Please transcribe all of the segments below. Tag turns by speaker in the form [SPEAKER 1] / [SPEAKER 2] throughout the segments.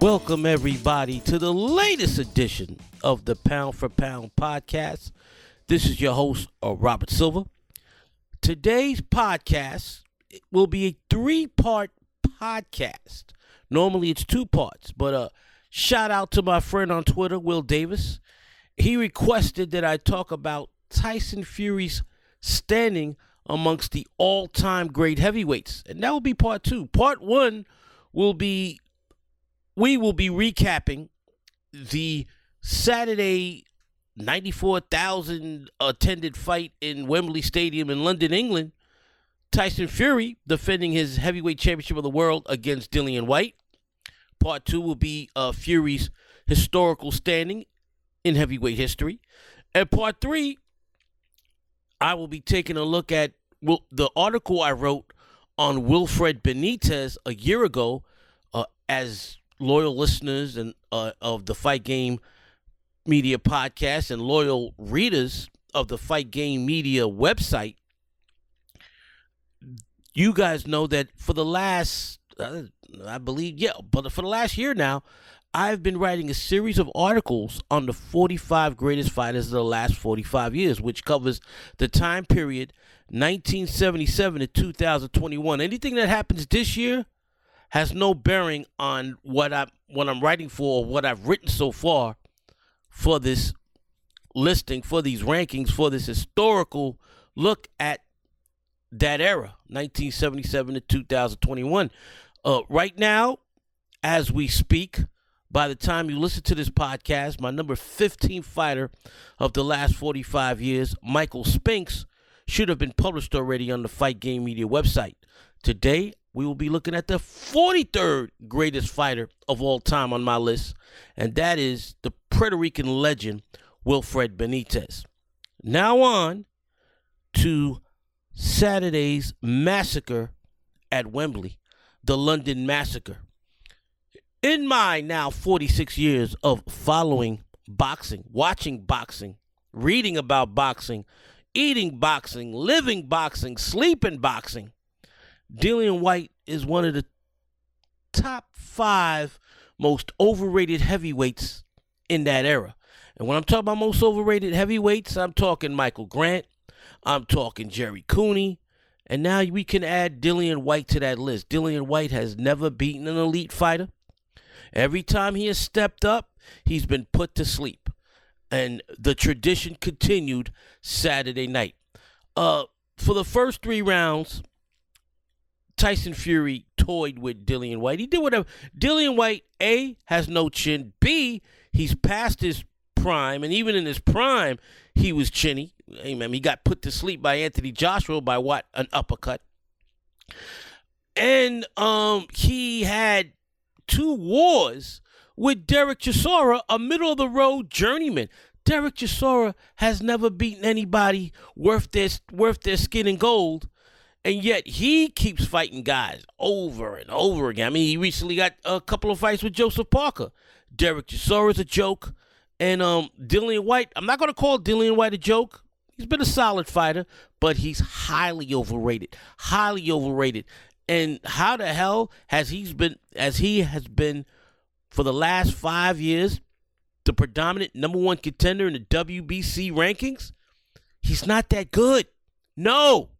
[SPEAKER 1] Welcome, everybody, to the latest edition of the Pound for Pound podcast. This is your host, uh, Robert Silver. Today's podcast will be a three part podcast. Normally it's two parts, but uh, shout out to my friend on Twitter, Will Davis. He requested that I talk about Tyson Fury's standing amongst the all time great heavyweights, and that will be part two. Part one will be we will be recapping the Saturday 94,000 attended fight in Wembley Stadium in London, England. Tyson Fury defending his heavyweight championship of the world against Dillian Whyte. Part two will be uh, Fury's historical standing in heavyweight history. And part three, I will be taking a look at well, the article I wrote on Wilfred Benitez a year ago uh, as loyal listeners and uh, of the Fight Game Media podcast and loyal readers of the Fight Game Media website, you guys know that for the last, uh, I believe, yeah, but for the last year now, I've been writing a series of articles on the 45 greatest fighters of the last 45 years, which covers the time period 1977 to 2021. Anything that happens this year has no bearing on what I what I'm writing for or what I've written so far for this listing, for these rankings, for this historical look at that era, 1977 to 2021. Uh, right now, as we speak, by the time you listen to this podcast, my number 15 fighter of the last 45 years, Michael Spinks, should have been published already on the Fight Game Media website. Today, we will be looking at the 43rd greatest fighter of all time on my list, and that is the Puerto Rican legend, Wilfred Benitez. Now on to Saturday's massacre at Wembley, the London Massacre. In my now 46 years of following boxing, watching boxing, reading about boxing, eating boxing, living boxing, sleeping boxing, Dillian Whyte is one of the top five most overrated heavyweights in that era. And when I'm talking about most overrated heavyweights, I'm talking Michael Grant, I'm talking Jerry Cooney, and now we can add Dillian Whyte to that list. Dillian Whyte has never beaten an elite fighter. Every time he has stepped up, he's been put to sleep. And the tradition continued Saturday night. Uh, for the first three rounds, Tyson Fury toyed with Dillian Whyte. He did whatever. Dillian Whyte, A, has no chin. B, he's past his prime. And even in his prime, he was chinny. Amen. He got put to sleep by Anthony Joshua by what? An uppercut. And um, he had two wars with Derek Chisora, a middle of the road journeyman. Derek Chisora has never beaten anybody worth their worth their skin and gold and yet he keeps fighting guys over and over again. I mean, he recently got a couple of fights with Joseph Parker. Derek Chisora is a joke. And um, Dillian Whyte, I'm not going to call Dillian Whyte a joke. He's been a solid fighter, but he's highly overrated. Highly overrated. And how the hell has he's been, as he has been for the last five years, the predominant number one contender in the WBC rankings? He's not that good. No.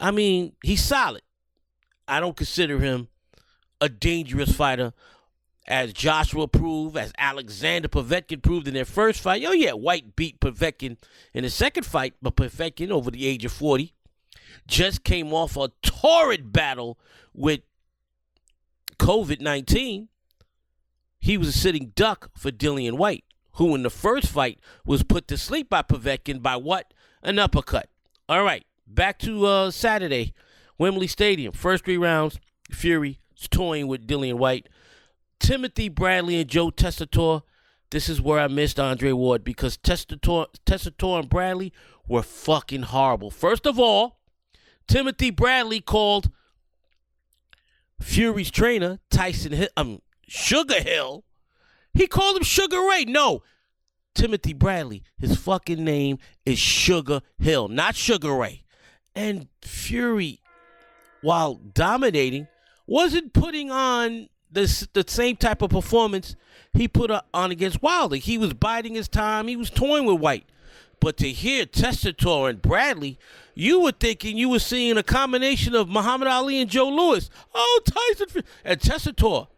[SPEAKER 1] I mean, he's solid. I don't consider him a dangerous fighter as Joshua proved, as Alexander Povetkin proved in their first fight. Oh, yeah, Whyte beat Povetkin in the second fight, but Povetkin, over the age of 40, just came off a torrid battle with COVID 19. He was a sitting duck for Dillian Whyte, who in the first fight was put to sleep by Povetkin by what? An uppercut. All right back to uh, Saturday, Wembley Stadium. First three rounds, Fury toying with Dillian Whyte. Timothy Bradley and Joe Tessitore. This is where I missed Andre Ward because Tessitore, Tessitore and Bradley were fucking horrible. First of all, Timothy Bradley called Fury's trainer, Tyson Hill, um, Sugar Hill. He called him Sugar Ray. No, Timothy Bradley. His fucking name is Sugar Hill, not Sugar Ray. And Fury, while dominating, wasn't putting on the the same type of performance he put on against Wilder. He was biding his time. He was toying with Whyte. But to hear Tessitore and Bradley, you were thinking you were seeing a combination of Muhammad Ali and Joe Louis. Oh, Tyson and Tessitore.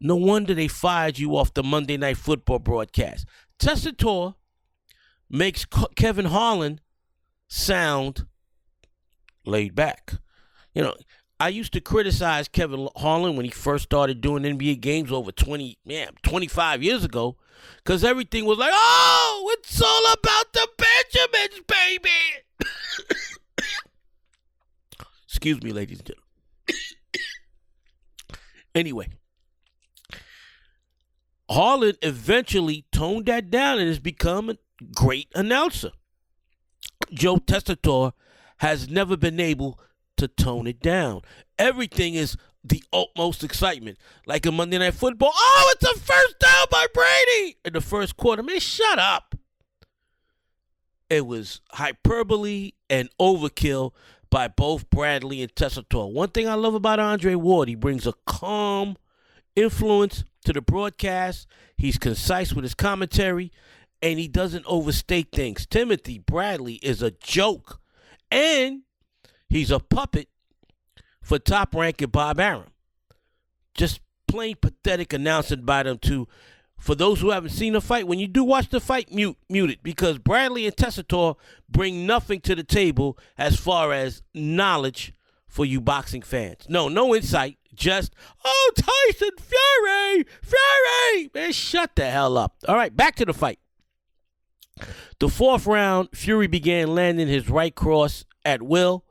[SPEAKER 1] No wonder they fired you off the Monday Night Football broadcast. Tessitore makes Kevin Harlan sound laid back. You know, I used to criticize Kevin Harlan when he first started doing NBA games over 20, man, 25 years ago, because everything was like, oh, it's all about the Benjamins, baby. Excuse me, ladies and gentlemen. anyway, Harlan eventually toned that down and has become a great announcer. Joe Tessitore has never been able to tone it down. Everything is the utmost excitement. Like a Monday Night Football. Oh, it's a first down by Brady in the first quarter. Man, shut up. It was hyperbole and overkill by both Bradley and Tessitore. One thing I love about Andre Ward, he brings a calm influence to the broadcast. He's concise with his commentary, and he doesn't overstate things. Timothy Bradley is a joke. And He's a puppet for top ranking Bob Arum. Just plain pathetic announcing by them too. For those who haven't seen the fight, when you do watch the fight, mute mute it because Bradley and Tessitore bring nothing to the table as far as knowledge for you boxing fans. No, no insight. Just oh Tyson Fury, Fury, man, shut the hell up. All right, back to the fight. The fourth round, Fury began landing his right cross at will.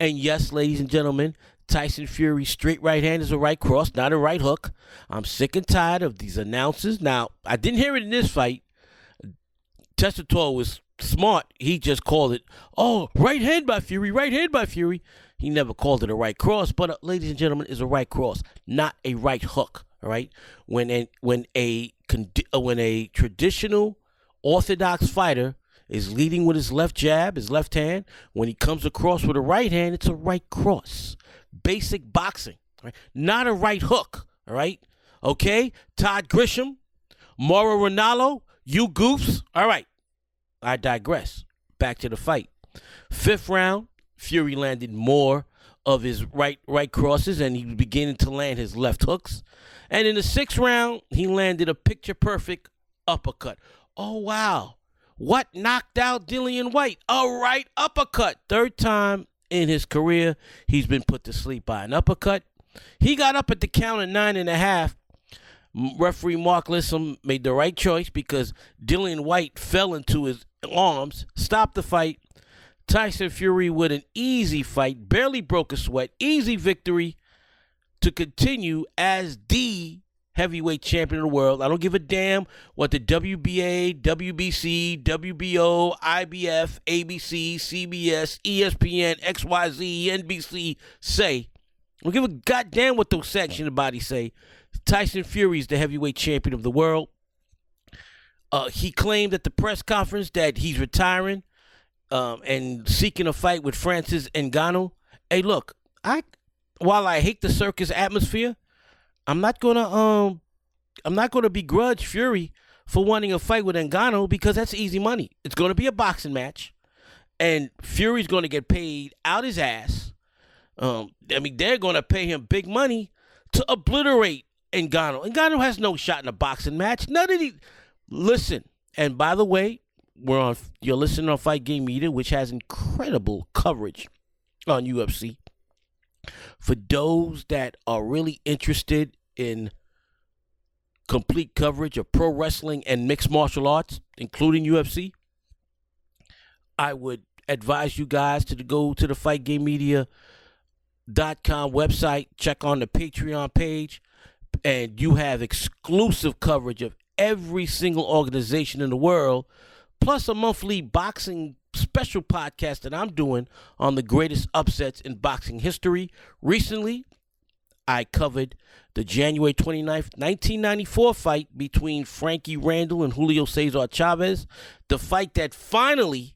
[SPEAKER 1] And yes, ladies and gentlemen, Tyson Fury's straight right hand is a right cross, not a right hook. I'm sick and tired of these announcers. Now, I didn't hear it in this fight. Tessitore was smart. He just called it, oh, right hand by Fury, right hand by Fury. He never called it a right cross, but uh, ladies and gentlemen, is a right cross, not a right hook. All right. When a when a uh, when a traditional orthodox fighter is leading with his left jab, his left hand. When he comes across with a right hand, it's a right cross. Basic boxing, right? Not a right hook, all right? Okay? Todd Grisham, Mauro Ranallo, you goofs. All right. I digress. Back to the fight. Fifth round, Fury landed more of his right right crosses and he was beginning to land his left hooks. And in the sixth round, he landed a picture perfect uppercut. Oh wow. What knocked out Dillian Whyte? A right uppercut. Third time in his career he's been put to sleep by an uppercut. He got up at the count of nine and a half. Referee Mark Lyson made the right choice because Dillian Whyte fell into his arms, stopped the fight. Tyson Fury with an easy fight, barely broke a sweat, easy victory to continue as the heavyweight champion of the world. I don't give a damn what the WBA, WBC, WBO, IBF, ABC, CBS, ESPN, XYZ, NBC say. I don't give a goddamn what those sanctioned bodies say. Tyson Fury is the heavyweight champion of the world. Uh, he claimed at the press conference that he's retiring um, and seeking a fight with Francis Ngannou. Hey, look, I while I hate the circus atmosphere, I'm not gonna um I'm not gonna begrudge Fury for wanting a fight with Ngannou because that's easy money. It's gonna be a boxing match, and Fury's gonna get paid out his ass. Um, I mean, they're gonna pay him big money to obliterate Ngannou. Ngannou has no shot in a boxing match. None of these. Listen, and by the way, we're on. You're listening on Fight Game Media, which has incredible coverage on UFC. For those that are really interested in complete coverage of pro wrestling and mixed martial arts, including UFC, I would advise you guys to go to the fightgamemedia.com website, check on the Patreon page, and you have exclusive coverage of every single organization in the world, plus a monthly boxing special podcast that I'm doing on the greatest upsets in boxing history. Recently, I covered the January 29th, 1994 fight between Frankie Randall and Julio Cesar Chavez. The fight that finally,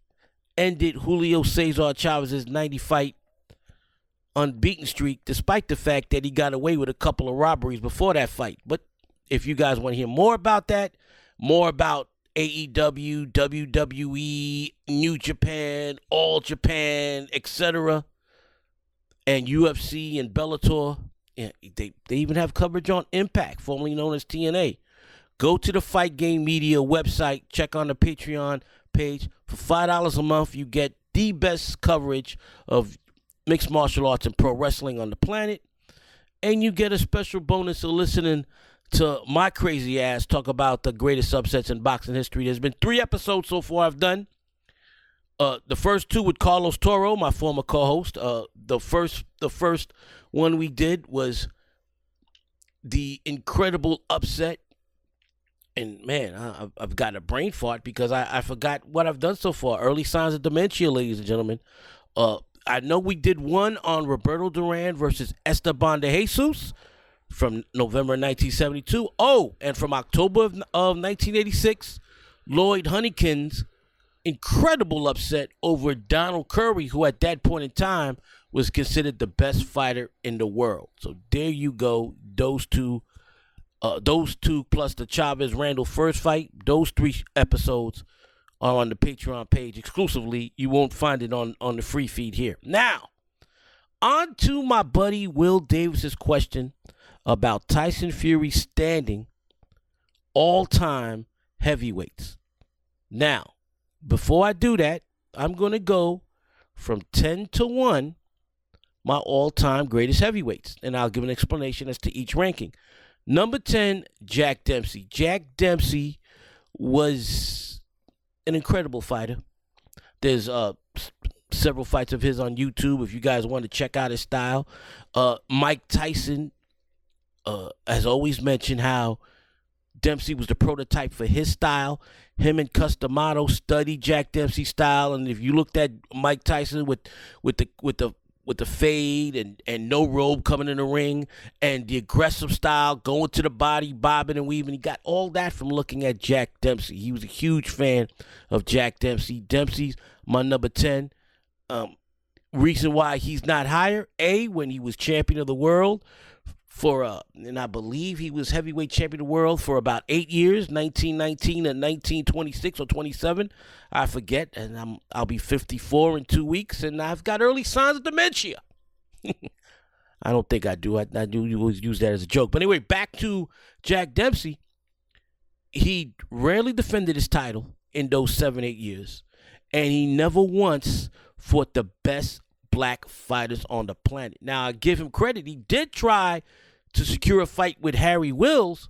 [SPEAKER 1] ended Julio Cesar Chavez's 90 fight unbeaten streak, despite the fact that he got away with a couple of robberies before that fight. But if you guys want to hear more about that, more about AEW, WWE, New Japan, All Japan, etc., and UFC and Bellator, they, they even have coverage on Impact, formerly known as TNA. Go to the Fight Game Media website, check on the Patreon page. For $5 a month, you get the best coverage of mixed martial arts and pro wrestling on the planet. And you get a special bonus of listening to my crazy ass talk about the greatest upsets in boxing history. There's been three episodes so far I've done. Uh, the first two with Carlos Toro, my former co-host. Uh, the first, the first one we did was the incredible upset. And man, I, I've got a brain fart because I, I forgot what I've done so far. Early signs of dementia, ladies and gentlemen. Uh, I know we did one on Roberto Duran versus Esteban de Jesus from November 1972. Oh, and from October of, of 1986, Lloyd Honeyghan's incredible upset over Donald Curry, who at that point in time was considered the best fighter in the world. So there you go. Those two, uh, those two plus the Chavez Randall first fight. Those three episodes are on the Patreon page exclusively. You won't find it on on the free feed here. Now, on to my buddy Will Davis's question about Tyson Fury standing all time heavyweights. Now, before I do that, I'm going to go from 10 to 1 my all time greatest heavyweights, and I'll give an explanation as to each ranking. Number 10, Jack Dempsey. Jack Dempsey was an incredible fighter. There's uh, several fights of his on YouTube if you guys want to check out his style. Uh, Mike Tyson uh, has always mentioned how Dempsey was the prototype for his style. Him and Cus D'Amato studied Jack Dempsey's style, and if you looked at Mike Tyson with with the with the with the fade and, and no robe coming in the ring and the aggressive style, going to the body, bobbing and weaving. He got all that from looking at Jack Dempsey. He was a huge fan of Jack Dempsey. Dempsey's my number 10. Um, reason why he's not higher, A, when he was champion of the world, for uh, and I believe he was heavyweight champion of the world for about eight years, 1919 and 1926 or 27, I forget. And I'm I'll be 54 in two weeks, and I've got early signs of dementia. I don't think I do. I, I do use that as a joke. But anyway, back to Jack Dempsey. He rarely defended his title in those seven, eight years, and he never once fought the best black fighters on the planet. Now, I give him credit. He did try to secure a fight with Harry Wills,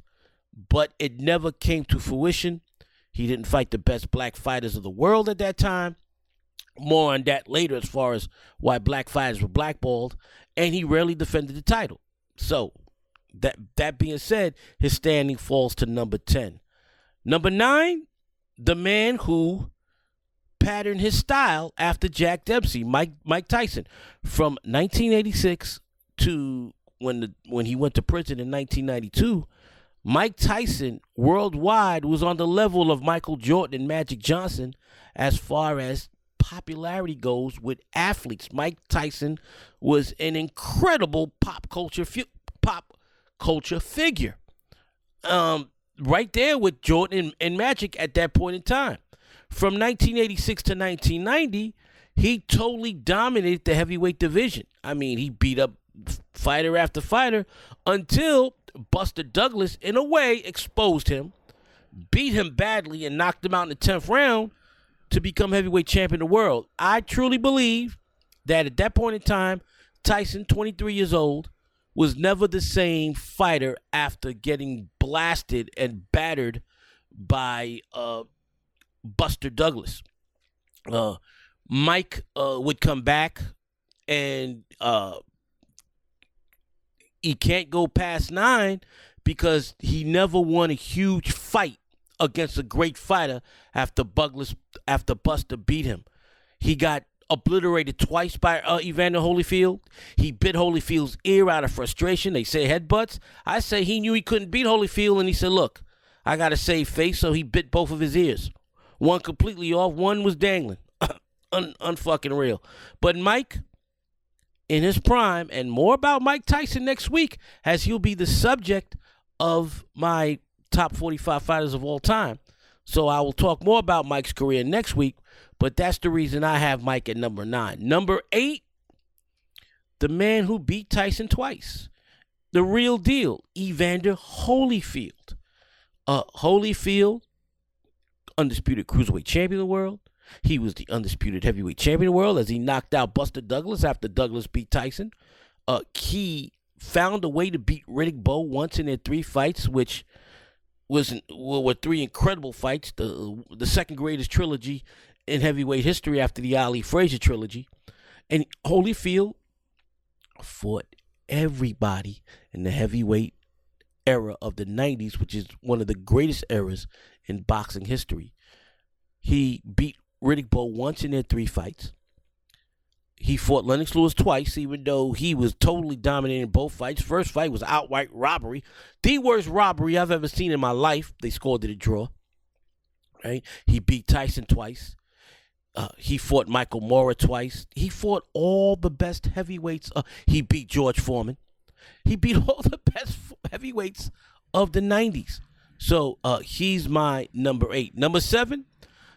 [SPEAKER 1] but it never came to fruition. He didn't fight the best black fighters of the world at that time. More on that later as far as why black fighters were blackballed, and he rarely defended the title. So, that that being said, his standing falls to number 10. Number 9, the man who patterned his style after Jack Dempsey, Mike Mike Tyson, from 1986 to when the when he went to prison in 1992. Mike Tyson worldwide was on the level of Michael Jordan and Magic Johnson as far as popularity goes with athletes. Mike Tyson was an incredible pop culture pop culture figure. Um, right there with Jordan and, and Magic at that point in time. From 1986 to 1990, he totally dominated the heavyweight division. I mean, he beat up fighter after fighter until Buster Douglas, in a way, exposed him, beat him badly, and knocked him out in the 10th round to become heavyweight champion of the world. I truly believe that at that point in time, Tyson, 23 years old, was never the same fighter after getting blasted and battered by uh, Buster Douglas. Uh, Mike uh, would come back and uh, he can't go past nine because he never won a huge fight against a great fighter after Douglas after Buster beat him. He got obliterated twice by uh, Evander Holyfield. He bit Holyfield's ear out of frustration. They say headbutts. I say he knew he couldn't beat Holyfield, and he said, "Look, I got to save face," so he bit both of his ears. One completely off, one was dangling. un, unfucking real. But Mike, in his prime, and more about Mike Tyson next week, as he'll be the subject of my top 45 fighters of all time. So I will talk more about Mike's career next week, but that's the reason I have Mike at number nine. Number eight, the man who beat Tyson twice. The real deal, Evander Holyfield. Uh, Holyfield, undisputed cruiserweight champion of the world. He was the undisputed heavyweight champion of the world as he knocked out Buster Douglas after Douglas beat Tyson. Uh, he found a way to beat Riddick Bowe once in their three fights, which was were three incredible fights. The the second greatest trilogy in heavyweight history after the Ali Frazier trilogy, and Holyfield fought everybody in the heavyweight era of the 90s, which is one of the greatest eras in boxing history. He beat Riddick Bowe once in their three fights. He fought Lennox Lewis twice, even though he was totally dominating both fights. First fight was outright robbery, the worst robbery I've ever seen in my life. They scored it a draw. Right? He beat Tyson twice. Uh, he fought Michael Moorer twice. He fought all the best heavyweights. Uh, he beat George Foreman. He beat all the best heavyweights of the 90s. So uh, he's my number eight. Number seven,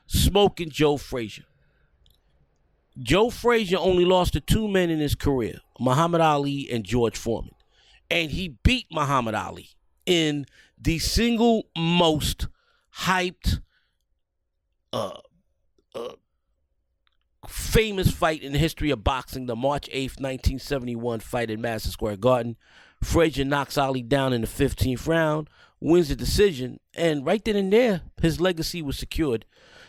[SPEAKER 1] smoking Joe Frazier. Joe Frazier only lost to two men in his career Muhammad Ali and George Foreman. And he beat Muhammad Ali in the single most hyped, uh, uh, famous fight in the history of boxing, the March 8th, 1971 fight in Madison Square Garden. Frazier knocks Ali down in the 15th round, wins the decision, and right then and there, his legacy was secured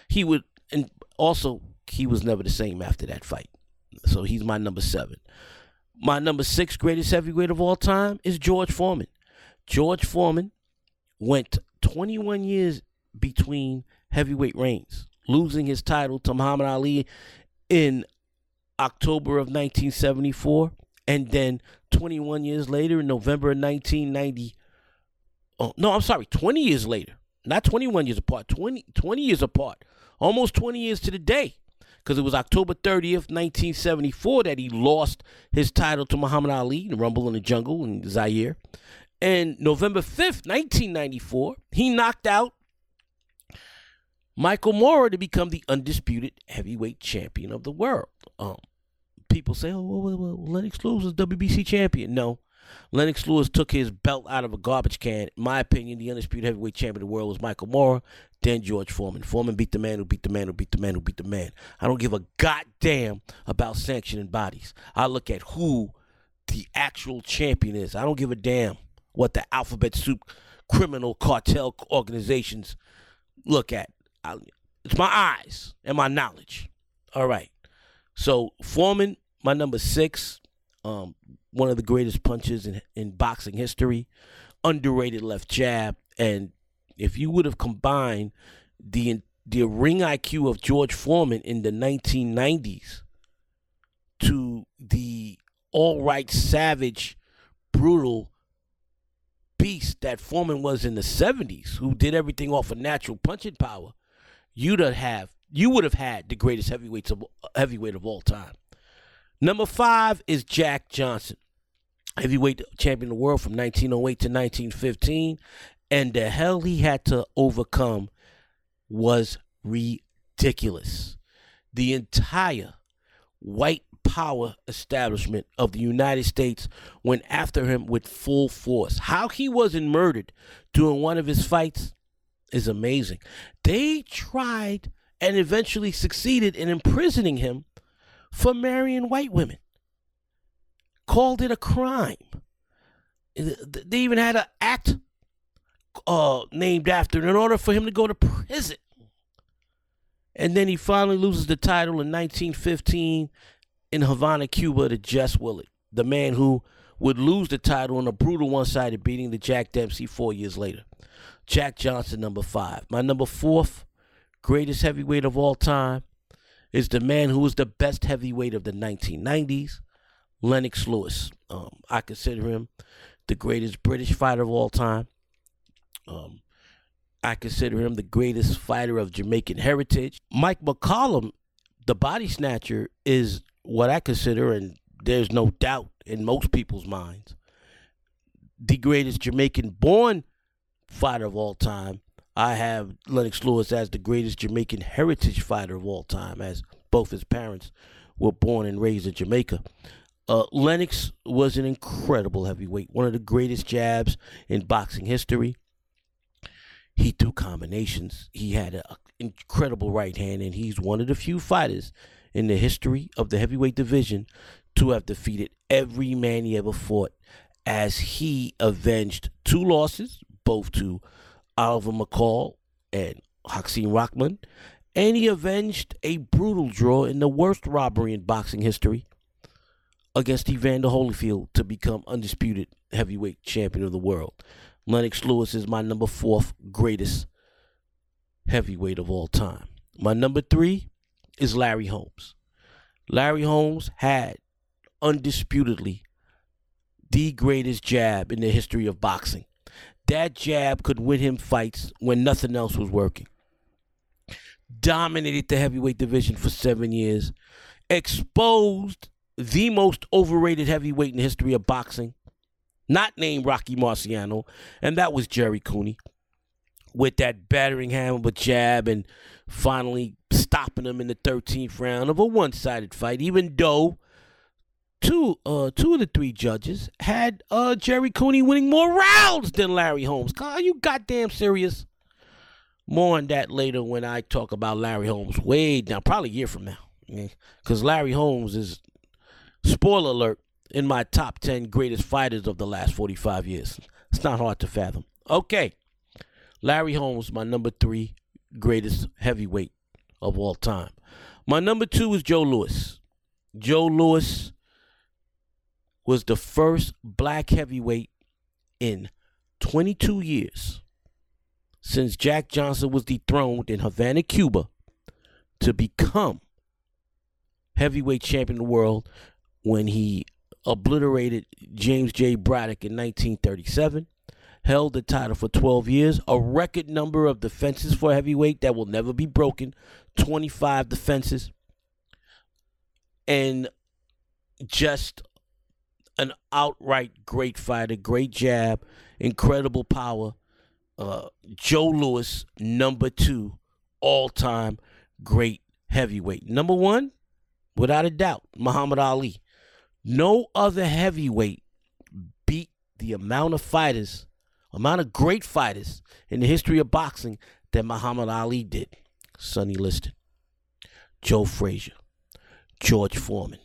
[SPEAKER 1] he would, and also he was never the same after that fight. So he's my number seven. My number six greatest heavyweight of all time is George Foreman. George Foreman went 21 years between heavyweight reigns, losing his title to Muhammad Ali in October of 1974, and then 21 years later, in November of 1990. Oh, no, I'm sorry, 20 years later, not 21 years apart, 20, 20 years apart almost 20 years to the day, because it was October 30th, 1974, that he lost his title to Muhammad Ali in Rumble in the Jungle in Zaire. And November 5th, 1994, he knocked out Michael Moorer to become the undisputed heavyweight champion of the world. Um, people say, oh, well, well, Lennox Lewis is WBC champion. No, Lennox Lewis took his belt out of a garbage can. In my opinion, the undisputed heavyweight champion of the world was Michael Moorer, then George Foreman. Foreman beat the man who beat the man who beat the man who beat the man. I don't give a goddamn about sanctioning bodies. I look at who the actual champion is. I don't give a damn what the alphabet soup criminal cartel organizations look at. I, it's my eyes and my knowledge. All right. So Foreman, my number six, um, one of the greatest punches in, in boxing history, underrated left jab, and if you would have combined the the ring IQ of George Foreman in the 1990s to the all right savage brutal beast that Foreman was in the 70s who did everything off of natural punching power you'd have you would have had the greatest heavyweights of heavyweight of all time number 5 is Jack Johnson heavyweight champion of the world from 1908 to 1915 and the hell he had to overcome was ridiculous. The entire white power establishment of the United States went after him with full force. How he wasn't murdered during one of his fights is amazing. They tried and eventually succeeded in imprisoning him for marrying white women called it a crime. They even had an act uh, named after it in order for him to go to prison. And then he finally loses the title in 1915 in Havana, Cuba to Jess Willard, the man who would lose the title in a brutal one sided beating to Jack Dempsey four years later. Jack Johnson, number five. My number fourth greatest heavyweight of all time is the man who was the best heavyweight of the 1990s, Lennox Lewis. Um, I consider him the greatest British fighter of all time. Um, I consider him the greatest fighter of Jamaican heritage. Mike McCallum the body snatcher is what I consider, and there's no doubt in most people's minds, the greatest Jamaican born fighter of all time. I have Lennox Lewis as the greatest Jamaican heritage fighter of all time, as both his parents were born and raised in Jamaica. Uh, Lennox was an incredible heavyweight, one of the greatest jabs in boxing history. He threw combinations. He had an incredible right hand, and he's one of the few fighters in the history of the heavyweight division to have defeated every man he ever fought, as he avenged two losses, both to Oliver McCall and Hasim Rahman, and he avenged a brutal draw in the worst robbery in boxing history against Evander Holyfield to become undisputed heavyweight champion of the world. Lennox Lewis is my number fourth greatest heavyweight of all time. My number three is Larry Holmes. Larry Holmes had undisputedly the greatest jab in the history of boxing. That jab could win him fights when nothing else was working. Dominated the heavyweight division for seven years, exposed the most overrated heavyweight in the history of boxing, not named Rocky Marciano, and that was Jerry Cooney. With that battering hammer a jab and finally stopping him in the 13th round of a one-sided fight, even though two uh two of the three judges had uh Jerry Cooney winning more rounds than Larry Holmes. Are you goddamn serious? More on that later when I talk about Larry Holmes way down, probably a year from now. Because Larry Holmes is, spoiler alert, in my top 10 greatest fighters of the last 45 years. It's not hard to fathom. Okay. Larry Holmes, my number three greatest heavyweight of all time. My number two is Joe Louis. Joe Louis was the first black heavyweight in 22 years since Jack Johnson was dethroned in Havana, Cuba, to become heavyweight champion of the world when he obliterated James J. Braddock in 1937 held the title for 12 years, a record number of defenses for heavyweight that will never be broken 25 defenses, and just an outright great fighter, great jab, incredible power. Uh, Joe Louis, number two, all time great heavyweight. Number one, without a doubt, Muhammad Ali. No other heavyweight beat the amount of fighters amount of great fighters in the history of boxing that Muhammad Ali did. Sonny Liston, Joe Frazier, George Foreman.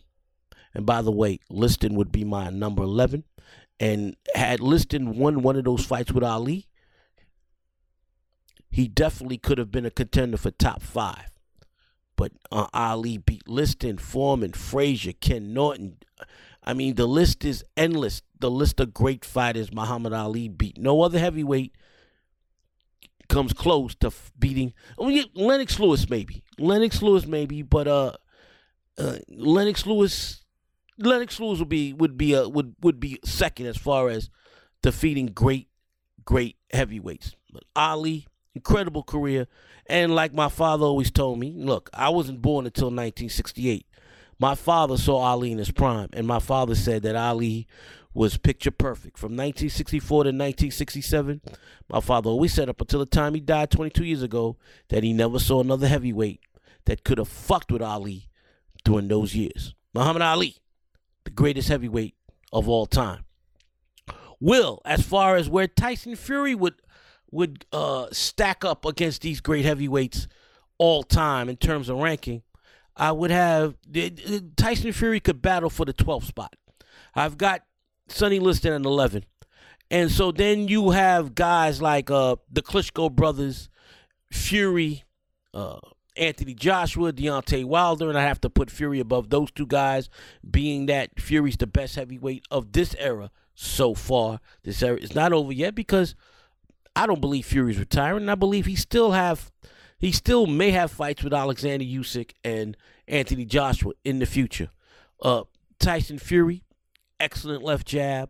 [SPEAKER 1] And by the way, Liston would be my number 11. And had Liston won one of those fights with Ali, he definitely could have been a contender for top five. But uh, Ali beat Liston, Foreman, Frazier, Ken Norton, I mean, the list is endless. The list of great fighters Muhammad Ali beat. No other heavyweight comes close to beating. I mean, Lennox Lewis maybe. Lennox Lewis maybe, but uh, uh Lennox Lewis, Lennox Lewis would be would be a would would be second as far as defeating great great heavyweights. But Ali, incredible career, and like my father always told me, look, I wasn't born until 1968. My father saw Ali in his prime, and my father said that Ali was picture perfect. From 1964 to 1967, my father always said up until the time he died 22 years ago that he never saw another heavyweight that could have fucked with Ali during those years. Muhammad Ali, the greatest heavyweight of all time. Will, as far as where Tyson Fury would would uh, stack up against these great heavyweights all time in terms of ranking, I would have Tyson Fury could battle for the 12th spot. I've got Sonny Liston at 11. And so then you have guys like uh, the Klitschko brothers, Fury, uh, Anthony Joshua, Deontay Wilder, and I have to put Fury above those two guys, being that Fury's the best heavyweight of this era so far. This era is not over yet because I don't believe Fury's retiring. I believe he still have he still may have fights with Alexander Usyk and Anthony Joshua in the future. Uh, Tyson Fury, excellent left jab.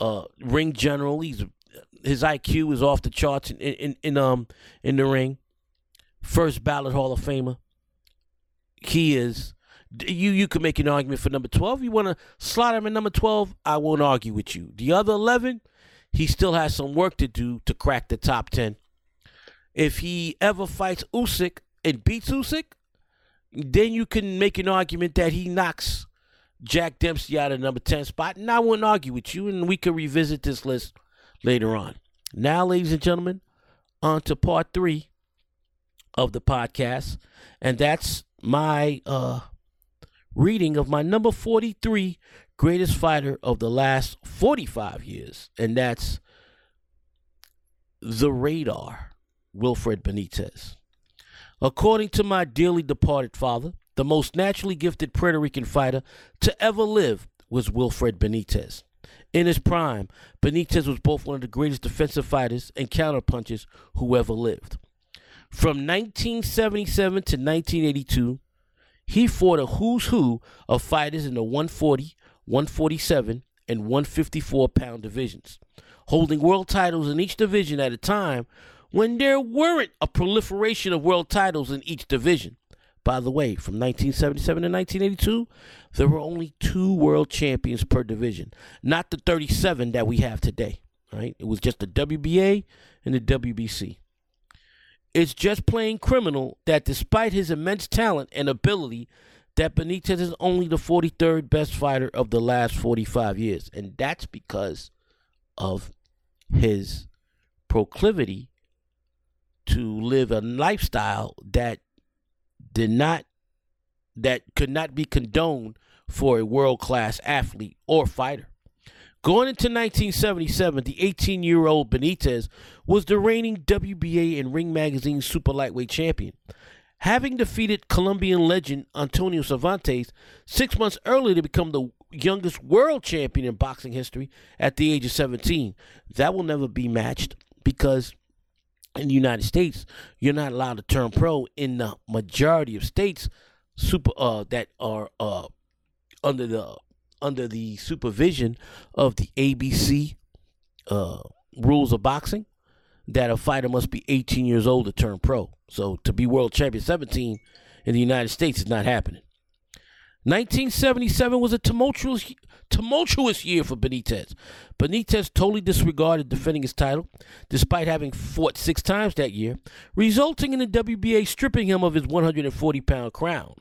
[SPEAKER 1] Uh, ring general, he's his IQ is off the charts in in, in um in the ring. First ballot Hall of Famer. he is. You you can make an argument for number twelve. You want to slot him in number twelve. I won't argue with you. The other eleven, he still has some work to do to crack the top ten. If he ever fights Usyk and beats Usyk, then you can make an argument that he knocks Jack Dempsey out of number 10 spot. And I wouldn't argue with you, and we can revisit this list later on. Now, ladies and gentlemen, on to part three of the podcast. And that's my uh, reading of my number 43 greatest fighter of the last 45 years. And that's The Radar, Wilfred Benitez. According to my dearly departed father, the most naturally gifted Puerto Rican fighter to ever live was Wilfred Benitez. In his prime, Benitez was both one of the greatest defensive fighters and counterpunchers who ever lived. From 1977 to 1982, he fought a who's who of fighters in the 140, 147, and 154 pound divisions, holding world titles in each division at a time when there weren't a proliferation of world titles in each division. By the way, from 1977 to 1982, there were only two world champions per division, not the 37 that we have today. Right? It was just the WBA and the WBC. It's just plain criminal that despite his immense talent and ability, that Benitez is only the 43rd best fighter of the last 45 years. And that's because of his proclivity to live a lifestyle that did not that could not be condoned for a world class athlete or fighter. Going into 1977, the 18 year old Benitez was the reigning WBA and Ring Magazine super lightweight champion. Having defeated Colombian legend Antonio Cervantes six months earlier to become the youngest world champion in boxing history at the age of 17, that will never be matched because in the United States, you're not allowed to turn pro in the majority of states super uh, that are uh, under the under the supervision of the ABC uh, rules of boxing that a fighter must be 18 years old to turn pro. So to be world champion 17 in the United States is not happening. 1977 was a tumultuous tumultuous year for Benitez. Benitez totally disregarded defending his title, despite having fought six times that year, resulting in the WBA stripping him of his 140 pound crown.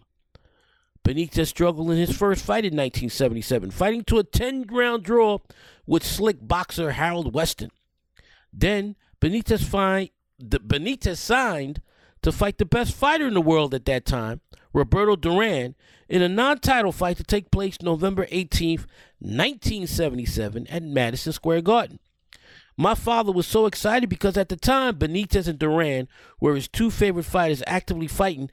[SPEAKER 1] Benitez struggled in his first fight in 1977, fighting to a 10 round draw with slick boxer Harold Weston. Then Benitez, Benitez signed to fight the best fighter in the world at that time, Roberto Duran, in a non title fight to take place November 18th, 1977, at Madison Square Garden. My father was so excited because at the time, Benitez and Duran were his two favorite fighters actively fighting,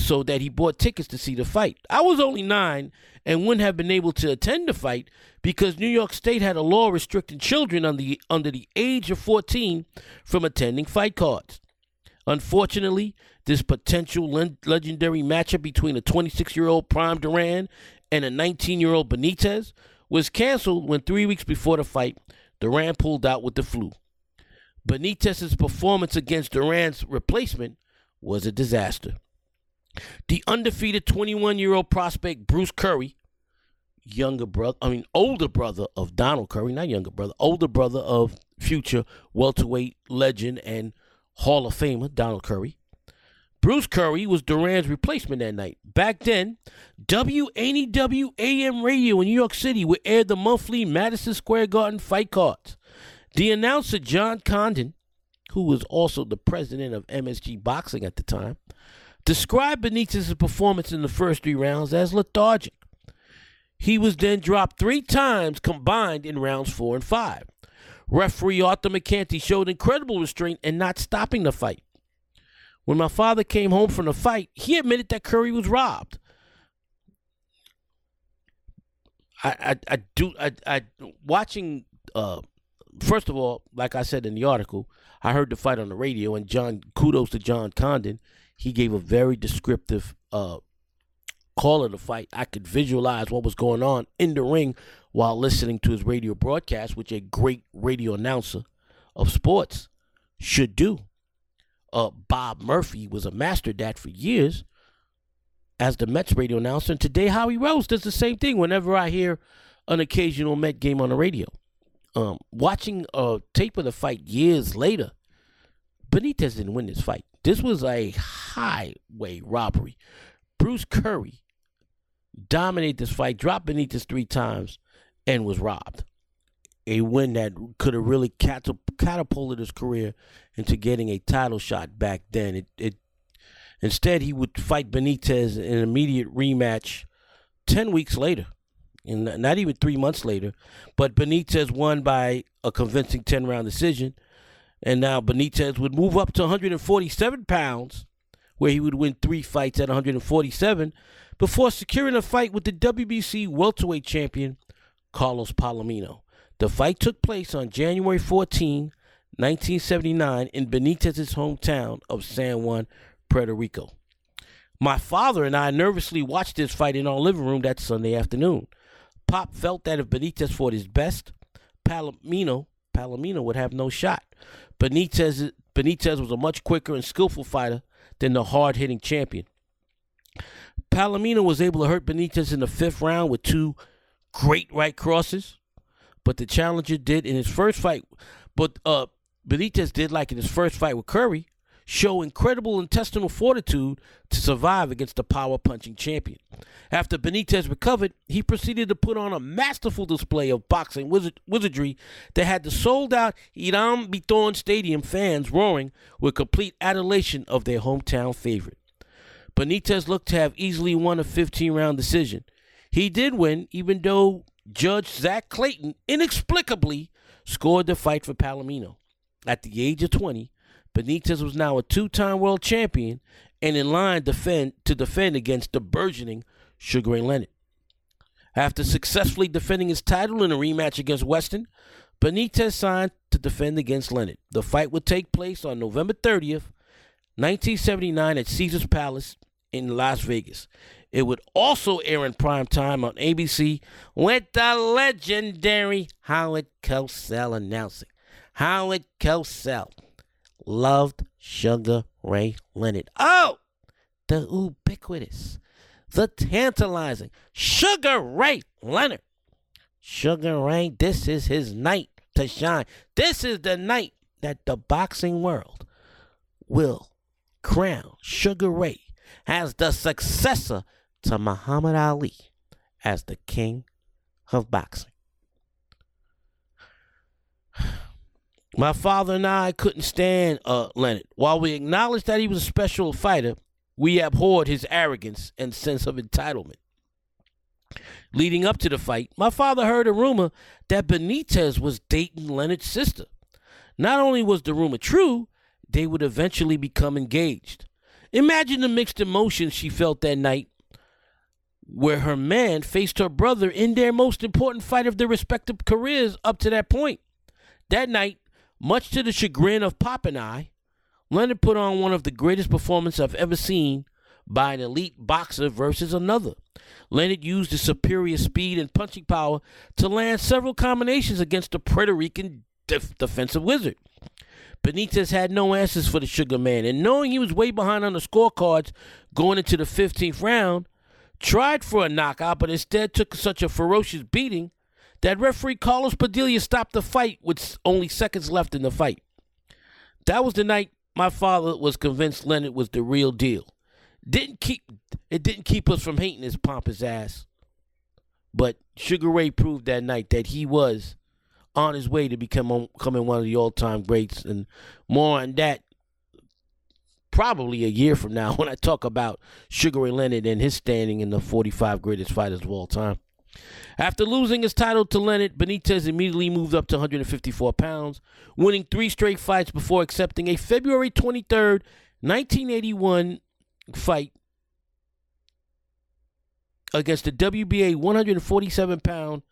[SPEAKER 1] so that he bought tickets to see the fight. I was only nine and wouldn't have been able to attend the fight because New York State had a law restricting children under the, under the age of 14 from attending fight cards. Unfortunately, this potential le- legendary matchup between a 26 year old Prime Duran and a 19 year old Benitez was canceled when three weeks before the fight, Duran pulled out with the flu. Benitez's performance against Duran's replacement was a disaster. The undefeated 21 year old prospect Bruce Curry, younger brother, I mean, older brother of Donald Curry, not younger brother, older brother of future welterweight legend and Hall of Famer Donald Curry, Bruce Curry was Duran's replacement that night. Back then, WNEW AM radio in New York City would air the monthly Madison Square Garden fight cards. The announcer, John Condon, who was also the president of MSG Boxing at the time, described Benitez's performance in the first three rounds as lethargic. He was then dropped three times combined in rounds four and five. Referee Arthur Mercante showed incredible restraint in not stopping the fight. When my father came home from the fight, he admitted that Curry was robbed. I, I, I do I, I watching uh first of all, like I said in the article, I heard the fight on the radio and John kudos to John Condon. He gave a very descriptive uh call of the fight. I could visualize what was going on in the ring while listening to his radio broadcast, which a great radio announcer of sports should do uh, Bob Murphy was a master at that for years. as the Mets radio announcer. And today, Howie Rose does the same thing whenever I hear an occasional Met game on the radio. Um, watching a tape of the fight years later, Benitez didn't win this fight. This was a highway robbery. Bruce Curry dominated this fight, dropped Benitez three times, and was robbed. A win that could have really catapulted his career into getting a title shot back then. It, it instead he would fight Benitez in an immediate rematch ten weeks later, and not even three months later. But Benitez won by a convincing ten round decision, and now Benitez would move up to 147 pounds, where he would win three fights at 147 before securing a fight with the WBC welterweight champion Carlos Palomino. The fight took place on January 14, 1979, in Benitez's hometown of San Juan, Puerto Rico. My father and I nervously watched this fight in our living room that Sunday afternoon. Pop felt that if Benitez fought his best, Palomino Palomino would have no shot. Benitez Benitez was a much quicker and skillful fighter than the hard-hitting champion. Palomino was able to hurt Benitez in the fifth round with two great right crosses, but the challenger did in his first fight. But uh, Benitez did like in his first fight with Curry, show incredible intestinal fortitude to survive against the power punching champion. After Benitez recovered, he proceeded to put on a masterful display of boxing wizard- wizardry that had the sold out Hiram Bithorn Stadium fans roaring with complete adulation of their hometown favorite. Benitez looked to have easily won a 15 round decision. He did win, even though Judge Zach Clayton inexplicably scored the fight for Palomino. At the age of 20, Benitez was now a two-time world champion and in line defend, to defend against the burgeoning Sugar Ray Leonard. After successfully defending his title in a rematch against Weston, Benitez signed to defend against Leonard. The fight would take place on November 30th, 1979 at Caesars Palace in Las Vegas. It would also air in prime time on ABC with the legendary Howard Cosell announcing. Howard Cosell loved Sugar Ray Leonard. Oh, the ubiquitous, the tantalizing Sugar Ray Leonard. Sugar Ray, this is his night to shine. This is the night that the boxing world will crown Sugar Ray as the successor to Muhammad Ali as the king of boxing. My father and I couldn't stand uh, Leonard. While we acknowledged that he was a special fighter, we abhorred his arrogance and sense of entitlement. Leading up to the fight, my father heard a rumor that Benitez was dating Leonard's sister. Not only was the rumor true, they would eventually become engaged. Imagine the mixed emotions she felt that night where her man faced her brother in their most important fight of their respective careers up to that point. That night, much to the chagrin of Pop and I, Leonard put on one of the greatest performances I've ever seen by an elite boxer versus another. Leonard used his superior speed and punching power to land several combinations against the Puerto Rican def- defensive wizard. Benitez had no answers for the Sugar Man, and knowing he was way behind on the scorecards going into the 15th round, tried for a knockout, but instead took such a ferocious beating that referee Carlos Padilla stopped the fight with only seconds left in the fight. That was the night my father was convinced Leonard was the real deal. Didn't keep it didn't keep us from hating his pompous ass. But Sugar Ray proved that night that he was on his way to become becoming one of the all-time greats and more on that probably a year from now when I talk about Sugar Ray Leonard and his standing in the 45 greatest fighters of all time. After losing his title to Leonard, Benitez immediately moved up to 154 pounds, winning three straight fights before accepting a February 23rd, 1981 fight against the WBA 147 pound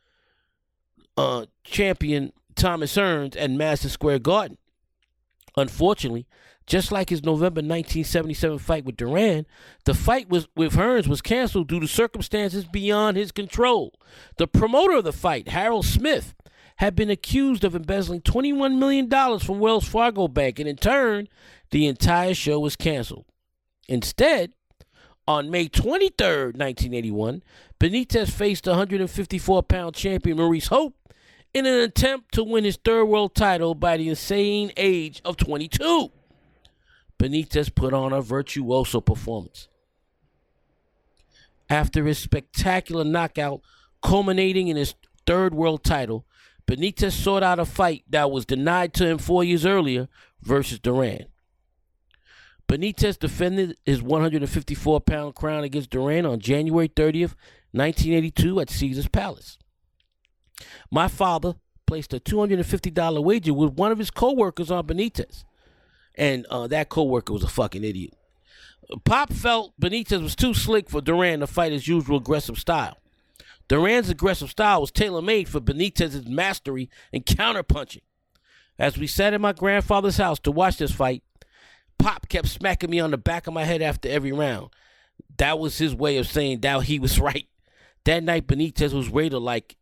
[SPEAKER 1] uh, champion Thomas Hearns at Madison Square Garden. Unfortunately, just like his November 1977 fight with Duran, the fight was, with Hearns was canceled due to circumstances beyond his control. The promoter of the fight, Harold Smith, had been accused of embezzling $21 million from Wells Fargo Bank, and in turn, the entire show was canceled. Instead, On May 23rd, 1981, Benitez faced 154 pound champion Maurice Hope in an attempt to win his third world title by the insane age of 22. Benitez put on a virtuoso performance. After his spectacular knockout culminating in his third world title, Benitez sought out a fight that was denied to him four years earlier versus Duran. Benitez defended his 154 pound crown against Duran on January 30th, 1982, at Caesar's Palace. My father placed a $250 wager with one of his co workers on Benitez, and uh, that co worker was a fucking idiot. Pop felt Benitez was too slick for Duran to fight his usual aggressive style. Duran's aggressive style was tailor made for Benitez's mastery in counterpunching. As we sat in my grandfather's house to watch this fight, Pop kept smacking me on the back of my head after every round. That was his way of saying that he was right. That night, Benitez was rated like,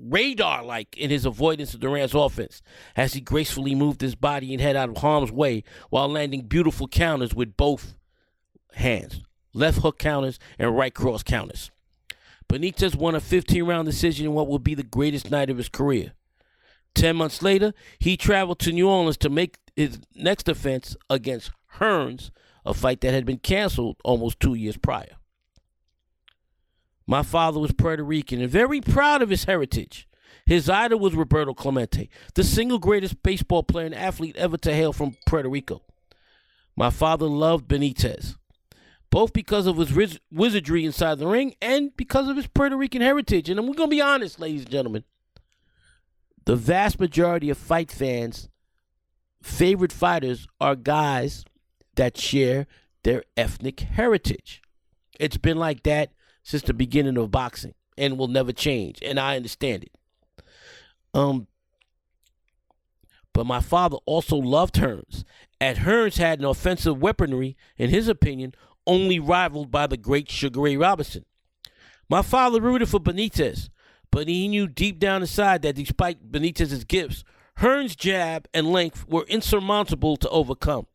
[SPEAKER 1] radar like in his avoidance of Duran's offense as he gracefully moved his body and head out of harm's way while landing beautiful counters with both hands, left hook counters and right cross counters. Benitez won a 15 round decision in what will be the greatest night of his career. Ten months later, he traveled to New Orleans to make his next defense against Hearns, a fight that had been canceled almost two years prior. My father was Puerto Rican and very proud of his heritage. His idol was Roberto Clemente, the single greatest baseball player and athlete ever to hail from Puerto Rico. My father loved Benitez both because of his wizardry inside the ring and because of his Puerto Rican heritage. And we're going to be honest, ladies and gentlemen. The vast majority of fight fans' favorite fighters are guys that share their ethnic heritage. It's been like that since the beginning of boxing and will never change. And I understand it. Um, but my father also loved Hearns. And Hearns had an offensive weaponry, in his opinion, only rivaled by the great Sugar Ray Robinson. My father rooted for Benitez, but he knew deep down inside that despite Benitez's gifts, Hearns' jab and length were insurmountable to overcome.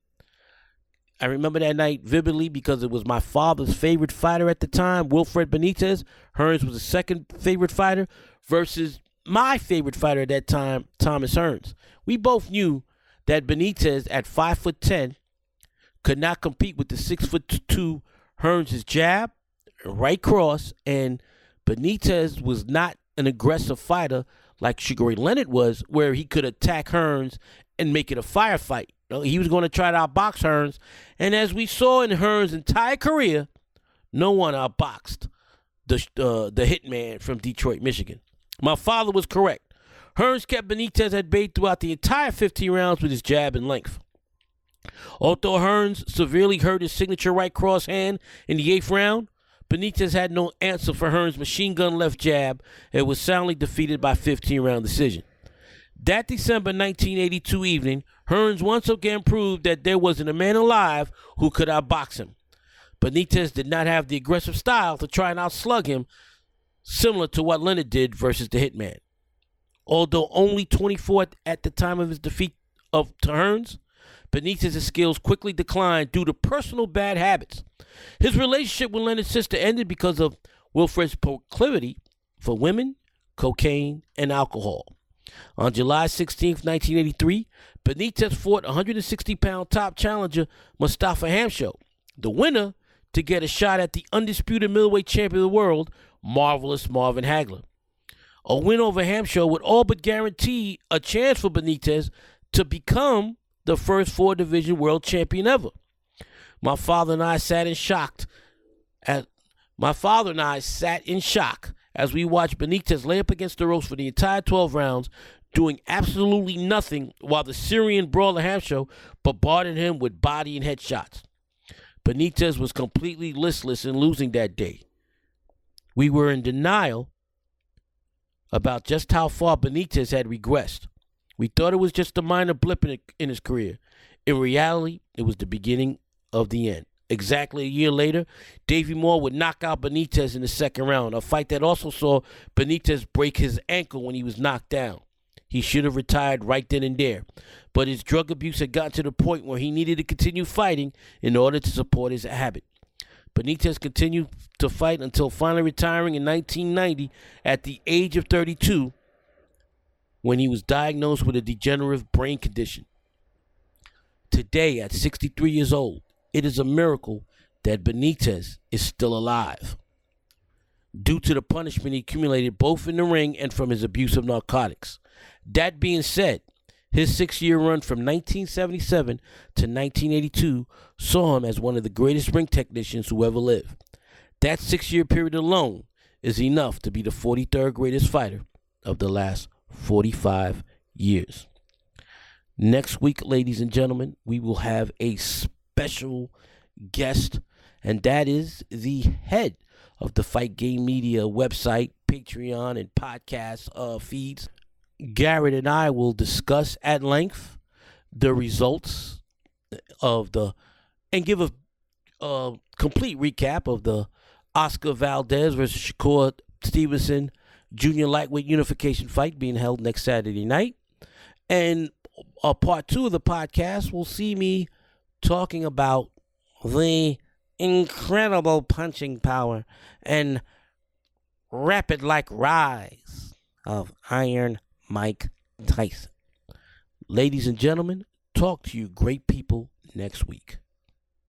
[SPEAKER 1] I remember that night vividly because it was my father's favorite fighter at the time, Wilfred Benitez. Hearns was the second favorite fighter versus my favorite fighter at that time, Thomas Hearns. We both knew that Benitez at five foot ten could not compete with the six foot two Hearns' jab, right cross, and Benitez was not an aggressive fighter like Ray Leonard was, where he could attack Hearns and make it a firefight. He was going to try to outbox Hearns, and as we saw in Hearns' entire career, no one outboxed the uh, the hitman from Detroit, Michigan. My father was correct. Hearns kept Benitez at bay throughout the entire 15 rounds with his jab and length. Although Hearns severely hurt his signature right cross hand in the eighth round, Benitez had no answer for Hearns' machine gun left jab and was soundly defeated by 15 round decision. That December 1982 evening, Hearns once again proved that there wasn't a man alive who could outbox him. Benitez did not have the aggressive style to try and outslug him, similar to what Leonard did versus the Hitman. Although only 24 at the time of his defeat of to Hearns, Benitez's skills quickly declined due to personal bad habits. His relationship with Leonard's sister ended because of Wilfred's proclivity for women, cocaine, and alcohol. On July 16, 1983, Benitez fought 160 pound top challenger Mustafa Hamsho, the winner to get a shot at the undisputed middleweight champion of the world, Marvelous Marvin Hagler. A win over Hamsho would all but guarantee a chance for Benitez to become the first four division world champion ever. My father and I sat in shock at my father and I sat in shock as we watched Benitez lay up against the ropes for the entire 12 rounds, doing absolutely nothing while the Syrian brawler Hamsho bombarded him with body and head shots. Benitez was completely listless in losing that day. We were in denial about just how far Benitez had regressed. We thought it was just a minor blip in, in his career. In reality, it was the beginning of the end. Exactly a year later, Davey Moore would knock out Benitez in the second round, a fight that also saw Benitez break his ankle when he was knocked down. He should have retired right then and there, but his drug abuse had gotten to the point where he needed to continue fighting in order to support his habit. Benitez continued to fight until finally retiring in 1990 at the age of 32 when he was diagnosed with a degenerative brain condition. Today, at 63 years old, it is a miracle that Benitez is still alive due to the punishment he accumulated both in the ring and from his abuse of narcotics. That being said, his six year run from 1977 to 1982 saw him as one of the greatest ring technicians who ever lived. That six year period alone is enough to be the 43rd greatest fighter of the last 45 years. Next week, ladies and gentlemen, we will have a special guest, and that is the head of the Fight Game Media website, Patreon, and podcast uh, feeds. Garrett and I will discuss at length the results of the and give a, a complete recap of the Oscar Valdez versus Shakur Stevenson junior lightweight unification fight being held next Saturday night. And a part two of the podcast will see me talking about the incredible punching power and rapid like rise of Iron Mike Tyson. Ladies and gentlemen, talk to you great people next week.